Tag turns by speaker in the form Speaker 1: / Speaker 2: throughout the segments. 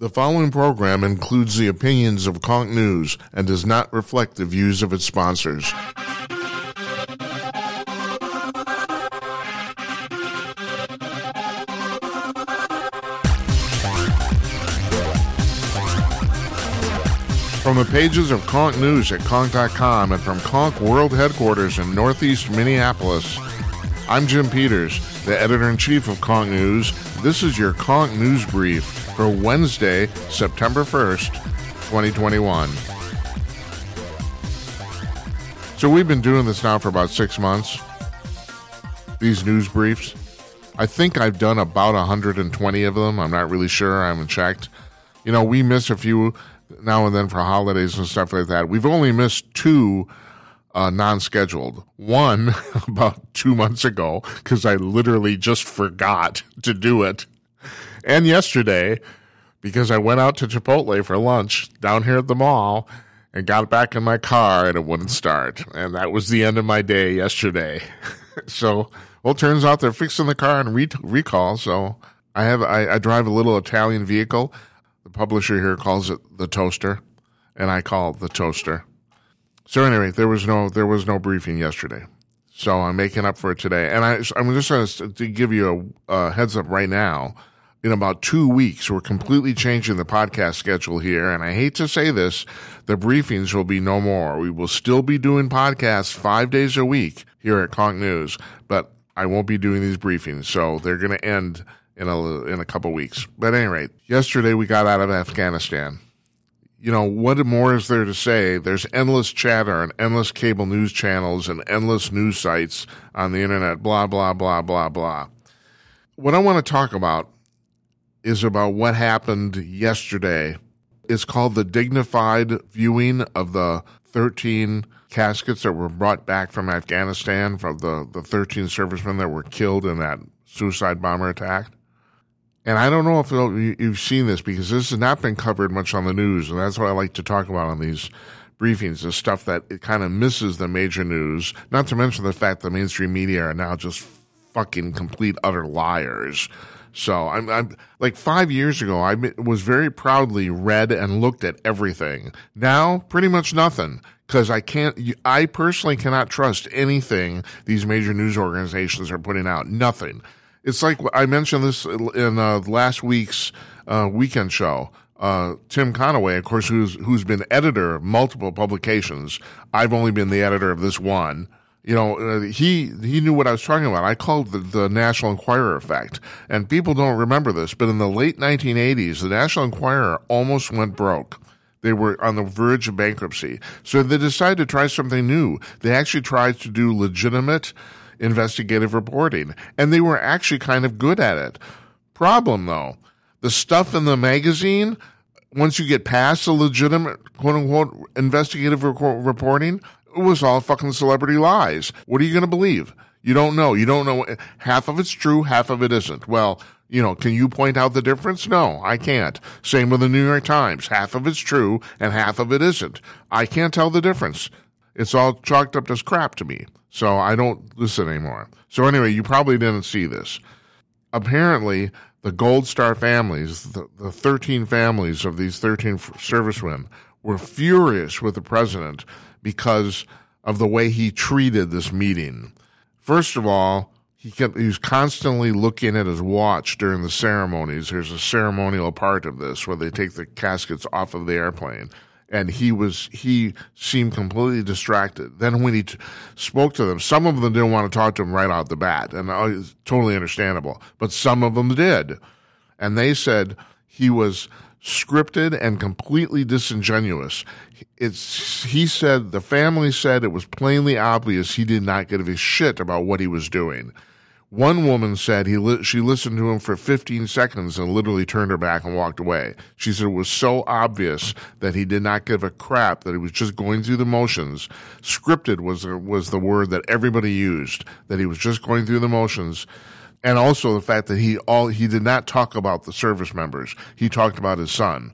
Speaker 1: The following program includes the opinions of Conk News and does not reflect the views of its sponsors. From the pages of Conk News at Conk.com and from Conk World Headquarters in Northeast Minneapolis, I'm Jim Peters, the editor in chief of Conk News. This is your Conk News Brief for Wednesday, September 1st, 2021. So, we've been doing this now for about six months, these news briefs. I think I've done about 120 of them. I'm not really sure. I haven't checked. You know, we miss a few now and then for holidays and stuff like that. We've only missed two uh, non-scheduled. One about two months ago because I literally just forgot to do it, and yesterday because I went out to Chipotle for lunch down here at the mall and got back in my car and it wouldn't start, and that was the end of my day yesterday. so, well, turns out they're fixing the car and re- recall. So I have I, I drive a little Italian vehicle. The publisher here calls it the toaster, and I call it the toaster. So anyway, there was no there was no briefing yesterday, so I'm making up for it today. And I I'm just going to give you a, a heads up right now. In about two weeks, we're completely changing the podcast schedule here, and I hate to say this, the briefings will be no more. We will still be doing podcasts five days a week here at Conk News, but I won't be doing these briefings, so they're going to end in a in a couple weeks. But anyway, yesterday we got out of Afghanistan. You know, what more is there to say? There's endless chatter and endless cable news channels and endless news sites on the internet, blah, blah, blah, blah, blah. What I want to talk about is about what happened yesterday. It's called the dignified viewing of the 13 caskets that were brought back from Afghanistan from the, the 13 servicemen that were killed in that suicide bomber attack. And I don't know if you've seen this because this has not been covered much on the news, and that's what I like to talk about on these briefings: the stuff that it kind of misses the major news. Not to mention the fact that mainstream media are now just fucking complete utter liars. So I'm, I'm like five years ago, I was very proudly read and looked at everything. Now, pretty much nothing because I can't. I personally cannot trust anything these major news organizations are putting out. Nothing. It's like I mentioned this in uh, last week's uh, weekend show. Uh, Tim Conaway, of course, who's who's been editor of multiple publications. I've only been the editor of this one. You know, uh, he he knew what I was talking about. I called the, the National Enquirer effect, and people don't remember this, but in the late 1980s, the National Enquirer almost went broke. They were on the verge of bankruptcy, so they decided to try something new. They actually tried to do legitimate investigative reporting, and they were actually kind of good at it. Problem though, the stuff in the magazine, once you get past the legitimate quote unquote investigative reporting, it was all fucking celebrity lies. What are you going to believe? You don't know. You don't know. Half of it's true, half of it isn't. Well, you know, can you point out the difference? No, I can't. Same with the New York Times. Half of it's true and half of it isn't. I can't tell the difference. It's all chalked up as crap to me. So I don't listen anymore. So anyway, you probably didn't see this. Apparently, the Gold Star families, the, the 13 families of these 13 servicemen, were furious with the president because of the way he treated this meeting. First of all, he kept he was constantly looking at his watch during the ceremonies. There's a ceremonial part of this where they take the caskets off of the airplane and he was he seemed completely distracted. Then when he t- spoke to them, some of them didn't want to talk to him right out the bat, and it's totally understandable. But some of them did, and they said he was scripted and completely disingenuous. It's he said the family said it was plainly obvious he did not give a shit about what he was doing. One woman said he li- she listened to him for 15 seconds and literally turned her back and walked away. She said it was so obvious that he did not give a crap that he was just going through the motions. Scripted was was the word that everybody used. That he was just going through the motions. And also the fact that he all he did not talk about the service members. He talked about his son,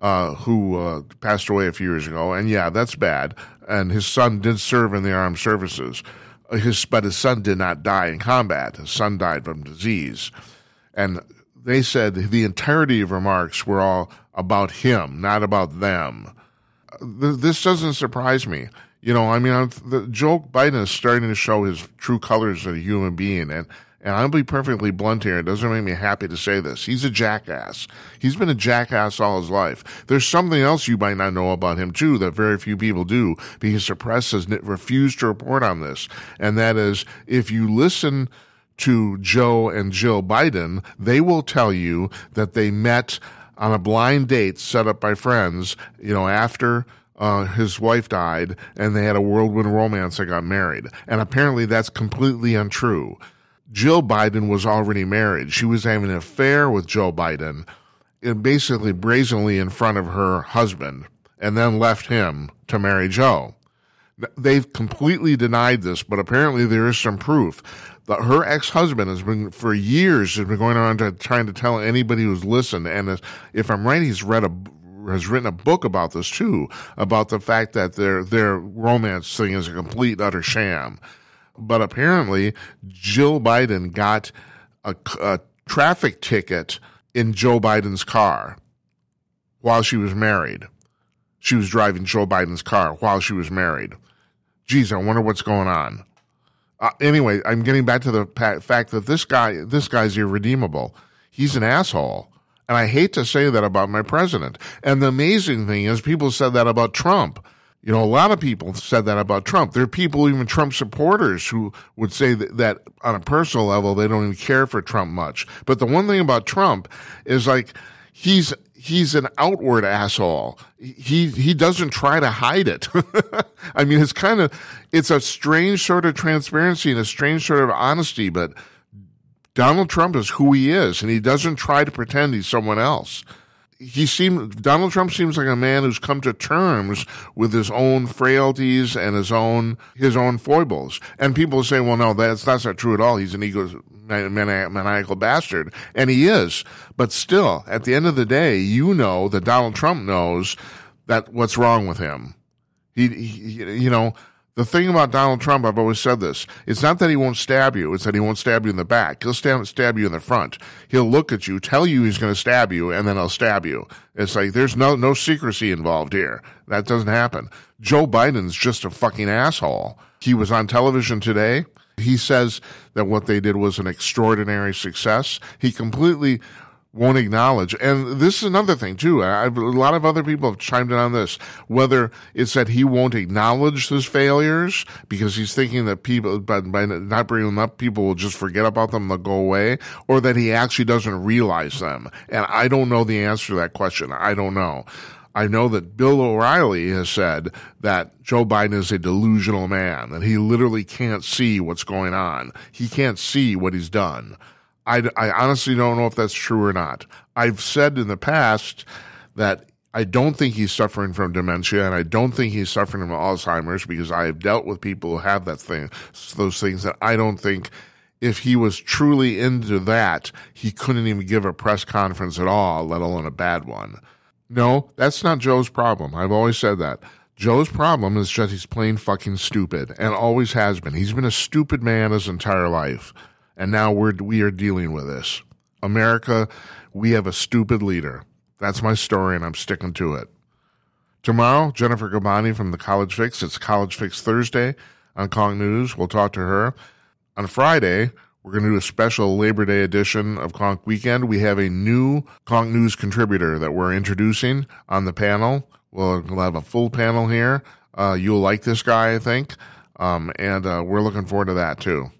Speaker 1: uh, who uh, passed away a few years ago. And yeah, that's bad. And his son did serve in the armed services his but his son did not die in combat. His son died from disease, and they said the entirety of remarks were all about him, not about them. This doesn't surprise me. You know, I mean, the, Joe Biden is starting to show his true colors as a human being, and and I'll be perfectly blunt here. It doesn't make me happy to say this. He's a jackass. He's been a jackass all his life. There's something else you might not know about him too that very few people do because the press has refused to report on this. And that is if you listen to Joe and Jill Biden, they will tell you that they met on a blind date set up by friends, you know, after uh, his wife died and they had a whirlwind romance and got married. And apparently that's completely untrue. Jill Biden was already married. She was having an affair with Joe Biden, uh, basically brazenly in front of her husband, and then left him to marry Joe. They've completely denied this, but apparently there is some proof that her ex-husband has been for years has been going around to, trying to tell anybody who's listened, and if I'm right, he's read a has written a book about this too, about the fact that their their romance thing is a complete utter sham but apparently Jill Biden got a, a traffic ticket in Joe Biden's car while she was married. She was driving Joe Biden's car while she was married. Geez, I wonder what's going on. Uh, anyway, I'm getting back to the fact that this guy, this guy's irredeemable. He's an asshole. And I hate to say that about my president. And the amazing thing is people said that about Trump. You know, a lot of people said that about Trump. There are people, even Trump supporters, who would say that, that, on a personal level, they don't even care for Trump much. But the one thing about Trump is like, he's, he's an outward asshole. He, he doesn't try to hide it. I mean, it's kind of, it's a strange sort of transparency and a strange sort of honesty, but Donald Trump is who he is and he doesn't try to pretend he's someone else he seemed Donald Trump seems like a man who's come to terms with his own frailties and his own his own foibles. And people say, "Well, no, that's that's not true at all. He's an ego maniacal bastard," and he is. But still, at the end of the day, you know that Donald Trump knows that what's wrong with him. He, he you know the thing about Donald Trump, I've always said this, it's not that he won't stab you, it's that he won't stab you in the back. He'll stab, stab you in the front. He'll look at you, tell you he's going to stab you, and then he'll stab you. It's like there's no, no secrecy involved here. That doesn't happen. Joe Biden's just a fucking asshole. He was on television today. He says that what they did was an extraordinary success. He completely won't acknowledge. And this is another thing too. A lot of other people have chimed in on this. Whether it's that he won't acknowledge his failures because he's thinking that people, by, by not bringing them up, people will just forget about them, and they'll go away, or that he actually doesn't realize them. And I don't know the answer to that question. I don't know. I know that Bill O'Reilly has said that Joe Biden is a delusional man, that he literally can't see what's going on. He can't see what he's done. I, I honestly don't know if that's true or not. I've said in the past that I don't think he's suffering from dementia, and I don't think he's suffering from Alzheimer's because I have dealt with people who have that thing, those things that I don't think if he was truly into that, he couldn't even give a press conference at all, let alone a bad one. No, that's not Joe's problem. I've always said that. Joe's problem is just he's plain fucking stupid and always has been. He's been a stupid man his entire life and now we're we are dealing with this. America, we have a stupid leader. That's my story, and I'm sticking to it. Tomorrow, Jennifer Kabbany from the College Fix. It's College Fix Thursday on Conk News. We'll talk to her. On Friday, we're going to do a special Labor Day edition of Conk Weekend. We have a new Conk News contributor that we're introducing on the panel. We'll, we'll have a full panel here. Uh, you'll like this guy, I think. Um, and uh, we're looking forward to that too.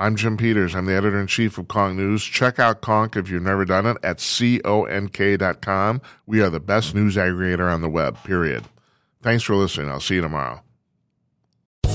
Speaker 1: I'm Jim Peters. I'm the editor in chief of Conk News. Check out Conk if you've never done it at conk.com. We are the best news aggregator on the web, period. Thanks for listening. I'll see you tomorrow.